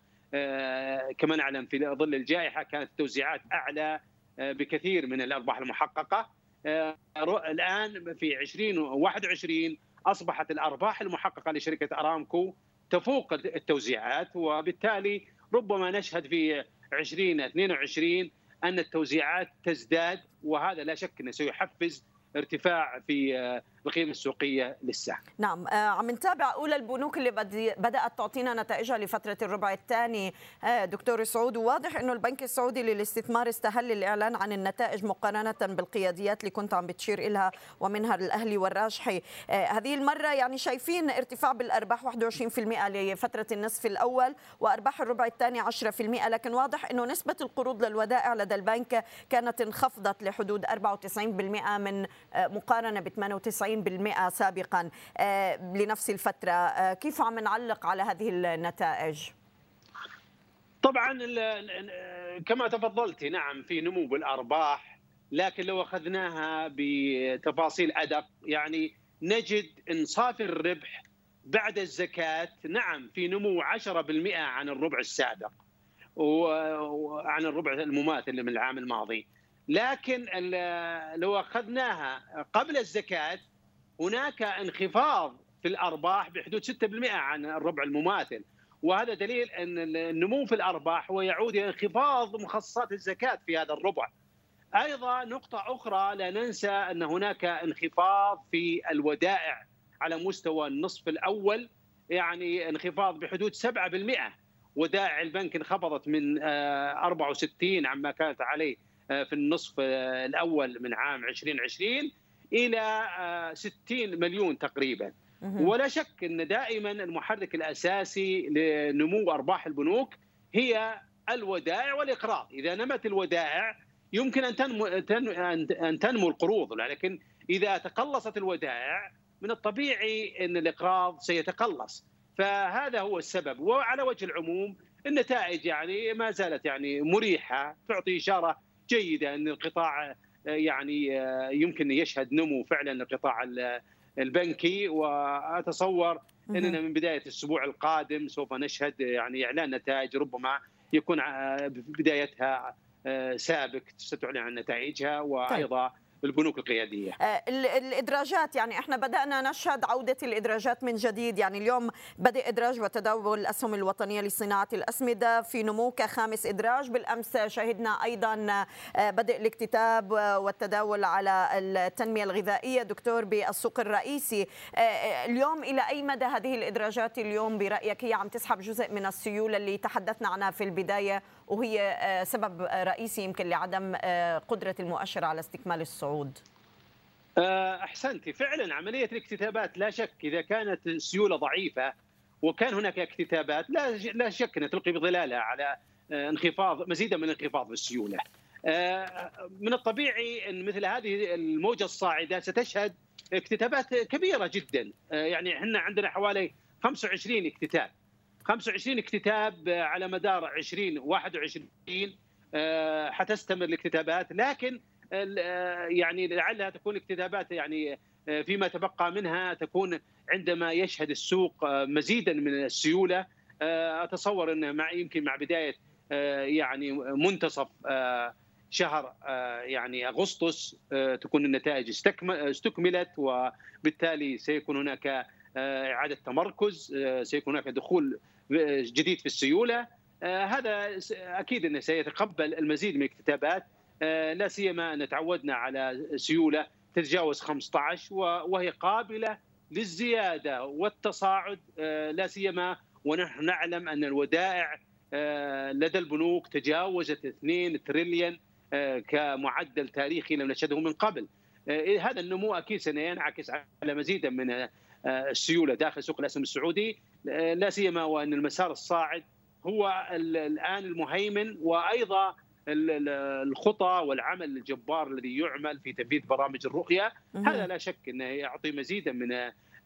كما نعلم في ظل الجائحة. كانت التوزيعات أعلى بكثير من الأرباح المحققة. آه، الآن في 2021 أصبحت الأرباح المحققة لشركة أرامكو تفوق التوزيعات وبالتالي ربما نشهد في 2022 أن التوزيعات تزداد وهذا لا شك أنه سيحفز ارتفاع في آه، القيمه السوقية للسهم.
نعم آه، عم نتابع أولى البنوك اللي بدأت تعطينا نتائجها لفترة الربع الثاني آه، دكتور سعود وواضح إنه البنك السعودي للاستثمار استهل الإعلان عن النتائج مقارنة بالقياديات اللي كنت عم بتشير لها ومنها الأهلي والراجحي هذه المرة يعني شايفين ارتفاع بالأرباح 21% لفترة النصف الأول وأرباح الربع الثاني 10% لكن واضح إنه نسبة القروض للودائع لدى البنك كانت انخفضت لحدود 94% من مقارنة ب 98% سابقا آه، لنفس الفترة. آه، كيف عم نعلق على هذه النتائج؟
طبعا كما تفضلتي نعم في نمو بالارباح لكن لو أخذناها بتفاصيل أدق يعني نجد ان صافي الربح بعد الزكاة نعم في نمو 10% عن الربع السابق وعن الربع المماثل من العام الماضي. لكن لو أخذناها قبل الزكاة هناك انخفاض في الأرباح بحدود 6% عن الربع المماثل. وهذا دليل أن النمو في الأرباح هو يعود إلى انخفاض مخصصات الزكاة في هذا الربع. أيضا نقطة أخرى لا ننسى أن هناك انخفاض في الودائع على مستوى النصف الأول يعني انخفاض بحدود 7% ودائع البنك انخفضت من 64 آه، عما كانت عليه آه، في النصف آه، الأول من عام 2020 إلى 60 مليون تقريبا. ولا شك إن دائما المحرك الأساسي لنمو أرباح البنوك هي الودائع والإقراض، إذا نمت الودائع يمكن أن تنمو أن تنمو القروض. لكن إذا تقلصت الودائع من الطبيعي إن الإقراض سيتقلص، فهذا هو السبب. وعلى وجه العموم النتائج يعني ما زالت يعني مريحة. تعطي إشارة جيدة إن القطاع يعني يمكن يشهد نمو فعلا القطاع البنكي. وأتصور إننا من بداية الأسبوع القادم سوف نشهد يعني إعلان نتائج ربما يكون بدايتها سابق ستعلن عن نتائجها. وأيضا طيب. البنوك القيادية.
آه، الإدراجات يعني إحنا بدأنا نشهد عودة الإدراجات من جديد. يعني اليوم بدا إدراج وتداول الأسهم الوطنية لصناعة الأسمدة في نمو كخامس إدراج. بالأمس شهدنا أيضا آه، بدء الاكتتاب والتداول على التنمية الغذائية. دكتور بالسوق الرئيسي آه، اليوم إلى أي مدى هذه الإدراجات اليوم؟ برأيك هي عم تسحب جزء من السيولة اللي تحدثنا عنها في البداية؟ وهي سبب رئيسي يمكن لعدم قدرة المؤشر على استكمال الصعود.
آه، احسنتي فعلا عملية الاكتتابات لا شك إذا كانت السيوله ضعيفة وكان هناك اكتتابات لا لا شك انها تلقي بظلالها على آه، انخفاض مزيدا من السيولة. آه، من الطبيعي أن مثل هذه الموجة الصاعدة ستشهد اكتتابات كبيرة جدا. يعني إحنا عندنا حوالي 25 اكتتاب. 25 اكتتاب على مدار 20 21 حتستمر الاكتتابات. لكن يعني لعلها تكون اكتتابات يعني آه، فيما تبقى منها تكون عندما يشهد السوق آه، مزيدا من السيولة. آه، أتصور أن مع يمكن مع بداية يعني منتصف شهر يعني أغسطس تكون النتائج استكملت وبالتالي سيكون هناك إعادة تمركز سيكون هناك دخول جديد في السيولة. هذا أكيد أنه سيتقبل المزيد من الاكتتابات. آه، لا سيما أن تعودنا على سيولة تتجاوز 15 وهي قابلة للزيادة والتصاعد. آه، لا سيما ونحن نعلم أن الودائع آه، لدى البنوك تجاوزت 2 تريليون كمعدل تاريخي لم نشهده من قبل. هذا النمو أكيد سينعكس على مزيدا من السيولة داخل سوق الأسهم السعودي. لا سيما وأن المسار الصاعد هو الآن المهيمن وأيضا الخطى والعمل الجبار الذي يعمل في تنفيذ برامج الرؤيه هذا لا شك إنه يعطي مزيدا من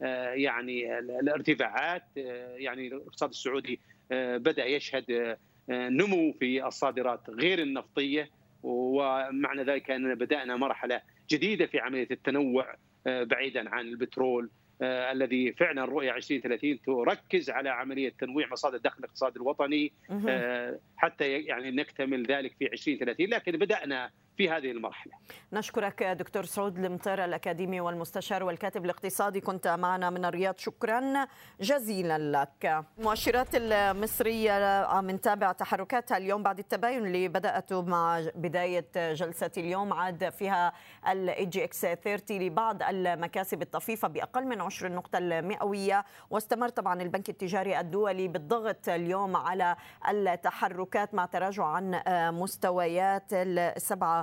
آه، يعني الارتفاعات. آه، يعني الاقتصاد السعودي آه، بدأ يشهد نمو في الصادرات غير النفطية. ومعنى ذلك أننا بدأنا مرحلة جديدة في عملية التنوع بعيدا عن البترول آه الذي فعلا رؤيه 2030 تركز على عملية تنويع مصادر دخل الاقتصاد الوطني آه حتى يعني نكتمل ذلك في 2030 لكن بدأنا في هذه المرحلة.
نشكرك دكتور سعود المطير الأكاديمي والمستشار والكاتب الاقتصادي. كنت معنا من الرياض. شكرا جزيلا لك. المؤشرات المصرية عم نتابع تحركاتها اليوم بعد التباين اللي بدأته مع بداية جلسة اليوم. عاد فيها ال EGX 30 لبعض المكاسب الطفيفة بأقل من عشر النقطة المئوية. واستمر طبعا البنك التجاري الدولي بالضغط اليوم على التحركات مع تراجع عن مستويات السبعة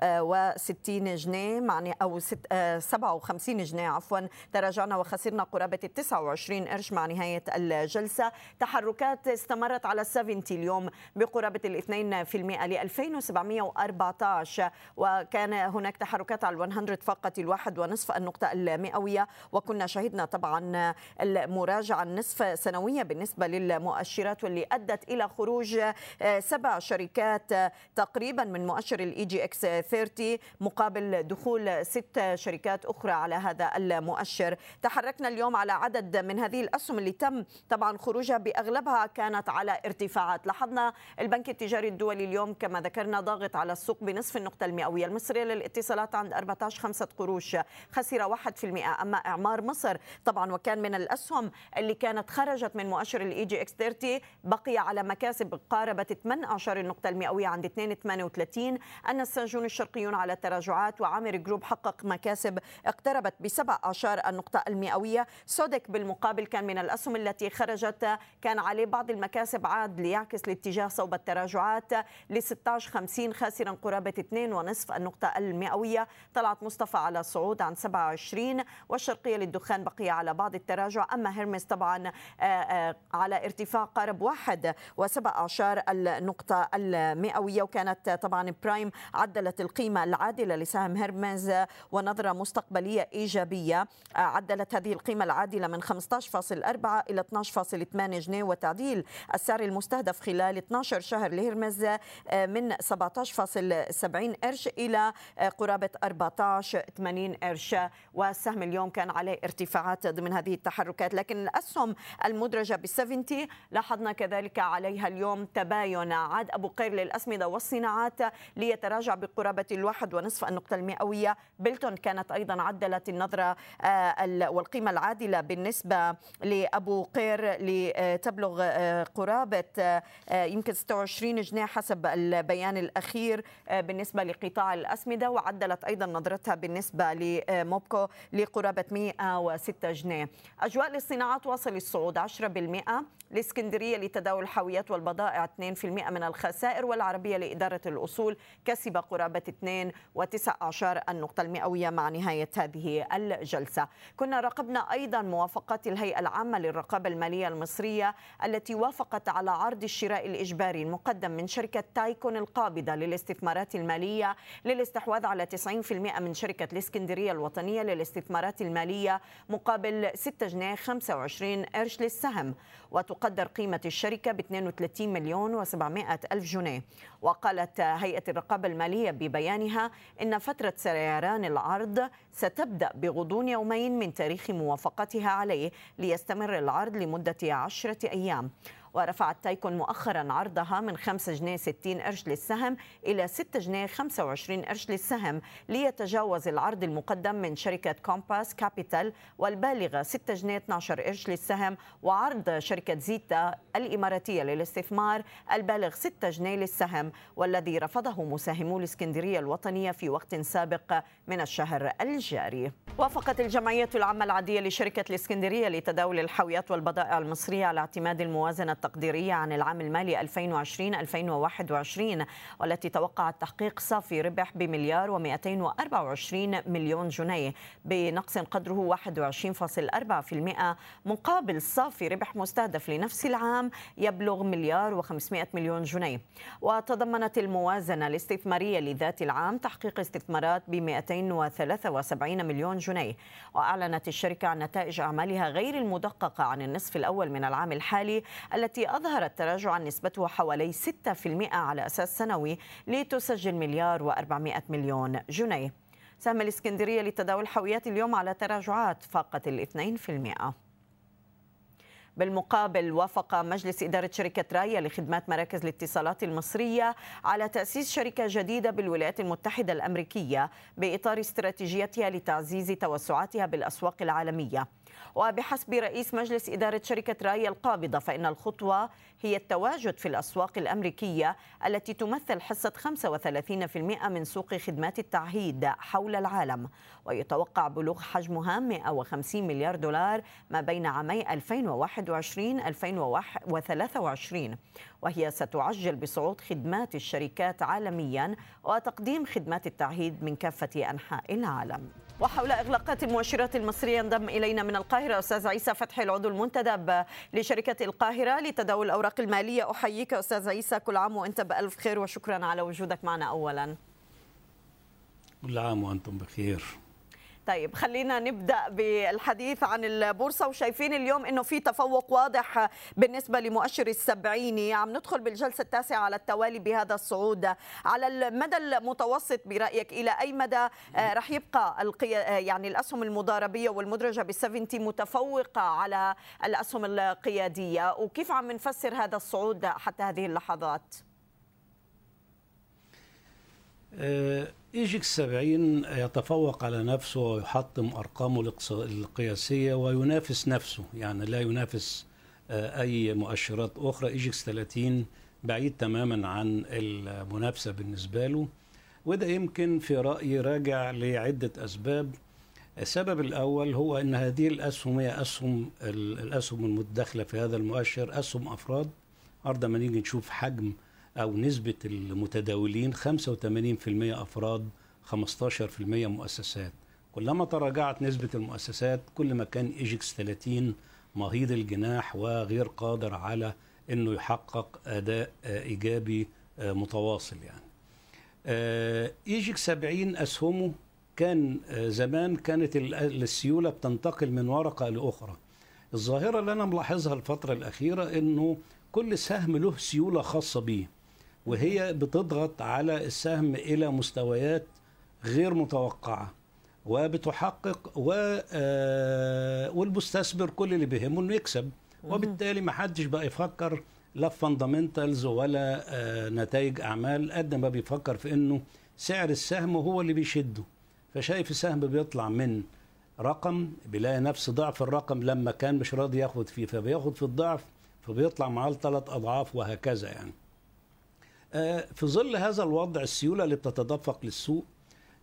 67 جنيه يعني أو 57 آه، جنيه عفوا. تراجعنا وخسرنا قرابة ال 29 قرش مع نهاية الجلسة. تحركات استمرت على 70 اليوم بقرابة ال 2% ل 2714 وكان هناك تحركات على ال 100 فقط الواحد ونصف النقطة المئوية. وكنا شهدنا طبعا المراجعة النصف سنوية بالنسبة للمؤشرات واللي أدت إلى خروج آه، سبع شركات تقريبا من مؤشر ال EGX 30 مقابل دخول ست شركات أخرى على هذا المؤشر. تحركنا اليوم على عدد من هذه الأسهم اللي تم طبعا خروجها. بأغلبها كانت على ارتفاعات. لاحظنا البنك التجاري الدولي اليوم كما ذكرنا ضاغط على السوق بنصف النقطة المئوية. المصرية للاتصالات عند 14 خمسة قروش. خسر 1% أما إعمار مصر طبعا وكان من الأسهم اللي كانت خرجت من مؤشر ال EGX 30 بقي على مكاسب قاربت 18 النقطة المئوية عند 2.38 النساجون الشرقيون على تراجعات وعامر جروب حقق مكاسب اقتربت بسبع أعشار النقطة المئوية. سودك بالمقابل كان من الأسهم التي خرجت. كان عليه بعض المكاسب عاد ليعكس الاتجاه صوب التراجعات. ل 16.50 خاسرا قرابة 2.5 النقطة المئوية. طلعت مصطفى على صعود عن 27 والشرقية للدخان بقي على بعض التراجع. أما هيرمس طبعا آه، آه، على ارتفاع قارب واحد وسبع أعشار النقطة المئوية. وكانت طبعا برايم عد عدلت القيمة العادلة لسهم هرمز ونظرة مستقبلية إيجابية. عدلت هذه القيمة العادلة من 15.4 إلى 12.8 جنيه وتعديل السعر المستهدف خلال 12 شهر لهرمز من 17.70 قرش إلى قرابة 14.80 قرش. والسهم اليوم كان عليه ارتفاعات ضمن هذه التحركات لكن الأسهم المدرجة ب 70 لاحظنا كذلك عليها اليوم تباين. عاد أبو قير للأسمدة والصناعات ليتراجع بقرابة الواحد ونصف النقطة المئوية. بلتون كانت أيضا عدلت النظرة آه، والقيمة العادلة بالنسبة لأبو قير لتبلغ آه، قرابة آه، يمكن 26 جنيه حسب البيان الأخير بالنسبة لقطاع الأسمدة وعدلت أيضا نظرتها بالنسبة لموبكو لقرابة 106 جنيه. أجواء للصناعات واصل الصعود 10% الإسكندرية لتداول الحاويات والبضائع 2% من الخسائر والعربية لإدارة الأصول كسب قرابة 2.19 النقطة المئوية مع نهاية هذه الجلسة. كنا راقبنا أيضا موافقات الهيئة العامة للرقابة المالية المصرية التي وافقت على عرض الشراء الإجباري المقدم من شركة تايكون القابضة للاستثمارات المالية للاستحواذ على 90% من شركة الإسكندرية الوطنية للاستثمارات المالية مقابل 6 جنيه 25 قرش للسهم. وتقدر قيمة الشركة ب 32 مليون و700 ألف جنيه. وقالت هيئة الرقابة المالية ببيانها إن فترة سريان العرض ستبدأ بغضون يومين من تاريخ موافقتها عليه ليستمر العرض لمدة عشرة أيام. ورفعت تايكون مؤخرا عرضها من 5 جنيه 60 قرش للسهم إلى 6 جنيه 25 قرش للسهم ليتجاوز العرض المقدم من شركة كومباس كابيتال والبالغة 6 جنيه 12 قرش للسهم وعرض شركة زيتا الإماراتية للاستثمار البالغ 6 جنيه للسهم والذي رفضه مساهمو الإسكندرية الوطنية في وقت سابق من الشهر الجاري. وافقت الجمعية العامة العادية لشركة الإسكندرية لتداول الحاويات والبضائع المصرية على اعتماد الموازنة التقديرية عن العام المالي 2020-2021 والتي توقعت تحقيق صافي ربح بمليار و224 مليون جنيه بنقص قدره 21.4% مقابل صافي ربح مستهدف لنفس العام يبلغ مليار و500 مليون جنيه. وتضمنت الموازنة الاستثمارية لذات العام تحقيق استثمارات ب 273 مليون جنيه. وأعلنت الشركة عن نتائج أعمالها غير المدققة عن النصف الأول من العام الحالي التي أظهرت تراجعا نسبته حوالي 6% على أساس سنوي لتسجل مليار و400 مليون جنيه. سهم الإسكندرية لتداول الحاويات اليوم على تراجعات فاقت الاثنين في المئة. بالمقابل وافق مجلس إدارة شركة رايا لخدمات مراكز الاتصالات المصرية على تأسيس شركة جديدة بالولايات المتحدة الأمريكية بإطار استراتيجيتها لتعزيز توسعاتها بالأسواق العالمية. وبحسب رئيس مجلس إدارة شركة رايا القابضة فإن الخطوة هي التواجد في الأسواق الأمريكية التي تمثل حصة 35% من سوق خدمات التعهيد حول العالم. ويتوقع بلوغ حجمها 150 مليار دولار ما بين عامي 2021-2023 وهي ستعجل بصعود خدمات الشركات عالميا وتقديم خدمات التعهيد من كافة أنحاء العالم. وحول إغلاقات المؤشرات المصرية انضم إلينا من القاهرة أستاذ عيسى فتحي العضو المنتدب لشركة القاهرة لتداول الأوراق المالية. أحييك أستاذ عيسى كل عام وأنت بألف خير وشكرا على وجودك معنا أولا.
كل عام وأنتم بخير.
طيب خلينا نبدأ بالحديث عن البورصة وشايفين اليوم إنه في تفوق واضح بالنسبة لمؤشر السبعيني عم ندخل بالجلسة التاسعة على التوالي بهذا الصعود. على المدى المتوسط برأيك إلى أي مدى آه، راح يبقى. آه، يعني الأسهم المضاربية والمدرجة بالسفنتي متفوقة على الأسهم القيادية؟ وكيف عم نفسر هذا الصعود حتى هذه اللحظات؟
آه، EGX 70 يتفوق على نفسه ويحطم أرقامه القياسية وينافس نفسه يعني لا ينافس آه، أي مؤشرات أخرى. EGX 30 بعيد تماما عن المنافسة بالنسبة له. وده يمكن في رأيي راجع لعدة أسباب. السبب الأول هو إن هذه الأسهم هي أسهم الأسهم المتداخله في هذا المؤشر أسهم أفراد. النهارده ما نيجي نشوف حجم أو نسبة المتداولين 85% أفراد 15% مؤسسات. كلما تراجعت نسبة المؤسسات كل ما كان إيجكس 30 مهيض الجناح وغير قادر على أنه يحقق أداء إيجابي متواصل يعني. آه، ايجيك 70 أسهمه كان آه، زمان كانت ال- السيولة بتنتقل من ورقة لأخرى. الظاهرة اللي أنا ملاحظها الفترة الأخيرة إنه كل سهم له سيولة خاصة بيه. وهي بتضغط على السهم إلى مستويات غير متوقعة وبتحقق و آه، والمستثمر كل اللي بيهمه إنه يكسب وبالتالي ما حدش بقى يفكر لا في فاندامنتالز ولا آه، نتائج أعمال قد ما بيفكر في إنه سعر السهم هو اللي بيشده. فشايف السهم بيطلع من رقم بيلاقي نفس ضعف الرقم لما كان مش راضي ياخد فيه فبياخد في الضعف فبيطلع معاه لثلاث أضعاف وهكذا يعني. في ظل هذا الوضع السيولة اللي بتتدفق للسوق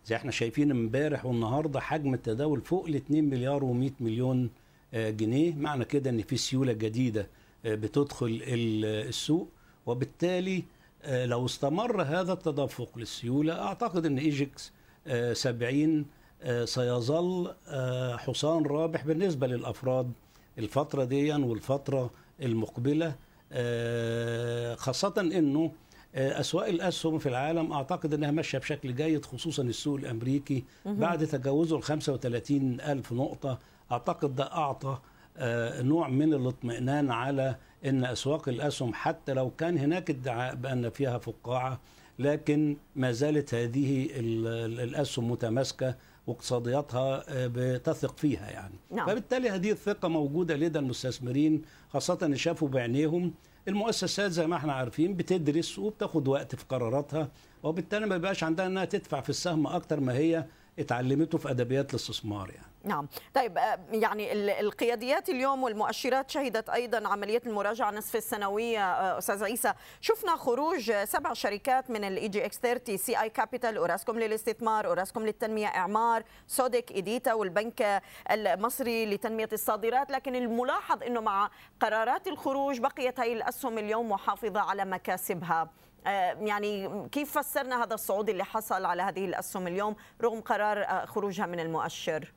زي إحنا شايفين امبارح والنهاردة حجم التداول فوق ال 2 مليار و100 مليون آه، جنيه. معنى كده إن في سيولة جديدة آه، بتدخل ال- السوق. وبالتالي آه، لو استمر هذا التدفق للسيولة أعتقد إن ايجكس آه، 70 آه، سيظل آه، حصان رابح بالنسبة للأفراد الفترة دي والفترة المقبلة. آه، خاصة إنه آه، أسواق الأسهم في العالم أعتقد إنها ماشية بشكل جيد خصوصا السوق الأمريكي. بعد تجاوزه ال 35 ألف نقطة أعتقد ده أعطى آه، نوع من الاطمئنان على إن أسواق الأسهم حتى لو كان هناك ادعاء بأن فيها فقاعة لكن ما زالت هذه ال- ال- الأسهم متماسكة واقتصادياتها آه، بتثق فيها يعني.
نعم.
فبالتالي هذه الثقة موجودة لدى المستثمرين خاصة ان شافوا بعينيهم المؤسسات زي ما إحنا عارفين بتدرس وبتاخد وقت في قراراتها وبالتالي ما بيبقاش عندها إنها تدفع في السهم أكتر ما هي اتعلمته في أدبيات الاستثمار يعني.
نعم. طيب آه، يعني ال- القياديات اليوم والمؤشرات شهدت أيضا عملية المراجعة نصف السنوية. آه، أستاذ عيسى شفنا خروج سبع شركات من ال EGX 30 CI Capital أوراسكوم للاستثمار أوراسكوم للتنمية إعمار سوديك ايديتا والبنك المصري لتنمية الصادرات. لكن الملاحظ إنه مع قرارات الخروج بقيت هذه الأسهم اليوم محافظة على مكاسبها. يعني كيف فسرنا هذا الصعود اللي حصل على هذه الأسهم اليوم رغم قرار آه، خروجها من المؤشر؟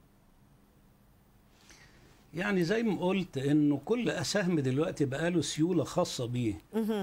يعني زي ما قلت إنه كل سهم دلوقتي بقى له سيولة خاصة بيه.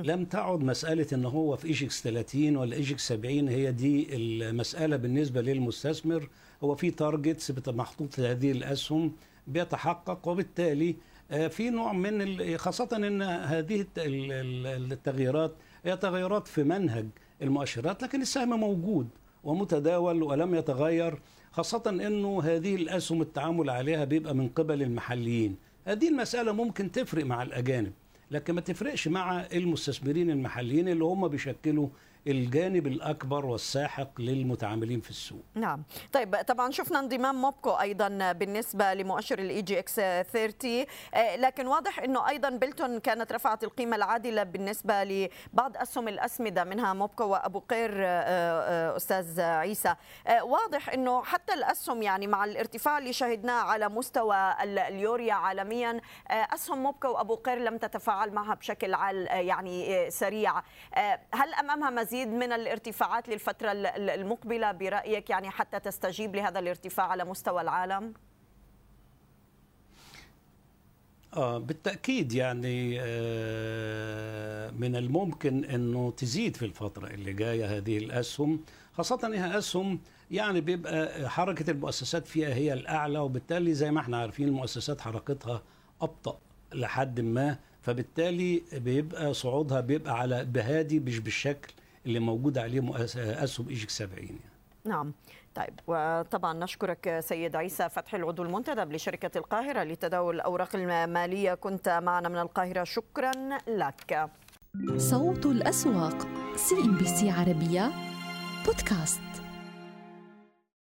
لم تعد مسألة إن هو في EGX 30 ولا EGX 70 هي دي المسألة بالنسبة للمستثمر. هو في targets محطوط لهذه الأسهم بيتحقق وبالتالي آه، في نوع من خاصة إن هذه الت- ال- ال- التغييرات هي تغيرات في منهج المؤشرات لكن السهم موجود ومتداول ولم يتغير خاصة أنه هذه الأسهم التعامل عليها بيبقى من قبل المحليين. هذه المسألة ممكن تفرق مع الأجانب لكن ما تفرقش مع المستثمرين المحليين اللي هم بيشكلوا الجانب الأكبر والساحق للمتعاملين في السوق.
نعم. طيب طبعا شفنا انضمام موبكو أيضا بالنسبة لمؤشر ال EGX 30 آه، لكن واضح إنه أيضا بلتون كانت رفعت القيمة العادلة بالنسبة لبعض أسهم الأسمدة منها موبكو وأبو قير آه، آه، أستاذ عيسى. آه، واضح إنه حتى الأسهم يعني مع الارتفاع اللي شهدناه على مستوى ال- اليوريا عالميا أسهم موبكو وأبو قير لم تتفاعل معها بشكل يعني سريع. هل أمامها مزيد من الارتفاعات للفترة ال- ال- المقبلة برأيك يعني حتى تستجيب لهذا الارتفاع على مستوى العالم؟
آه بالتأكيد يعني آه من الممكن أنه تزيد في الفترة اللي جاية هذه الأسهم خاصة أنها أسهم يعني بيبقى حركة المؤسسات فيها هي الأعلى وبالتالي زي ما إحنا عارفين المؤسسات حركتها أبطأ لحد ما فبالتالي بيبقى صعودها بيبقى على بهادي مش بالشكل اللي موجود عليه مؤس- أسهم إيجيك 70 يعني.
نعم. طيب وطبعا نشكرك سيد عيسى فتحي العضو المنتدب لشركة القاهرة لتداول الأوراق المالية. كنت معنا من القاهرة شكرا لك.
صوت الأسواق سي إم بي سي عربية بودكاست.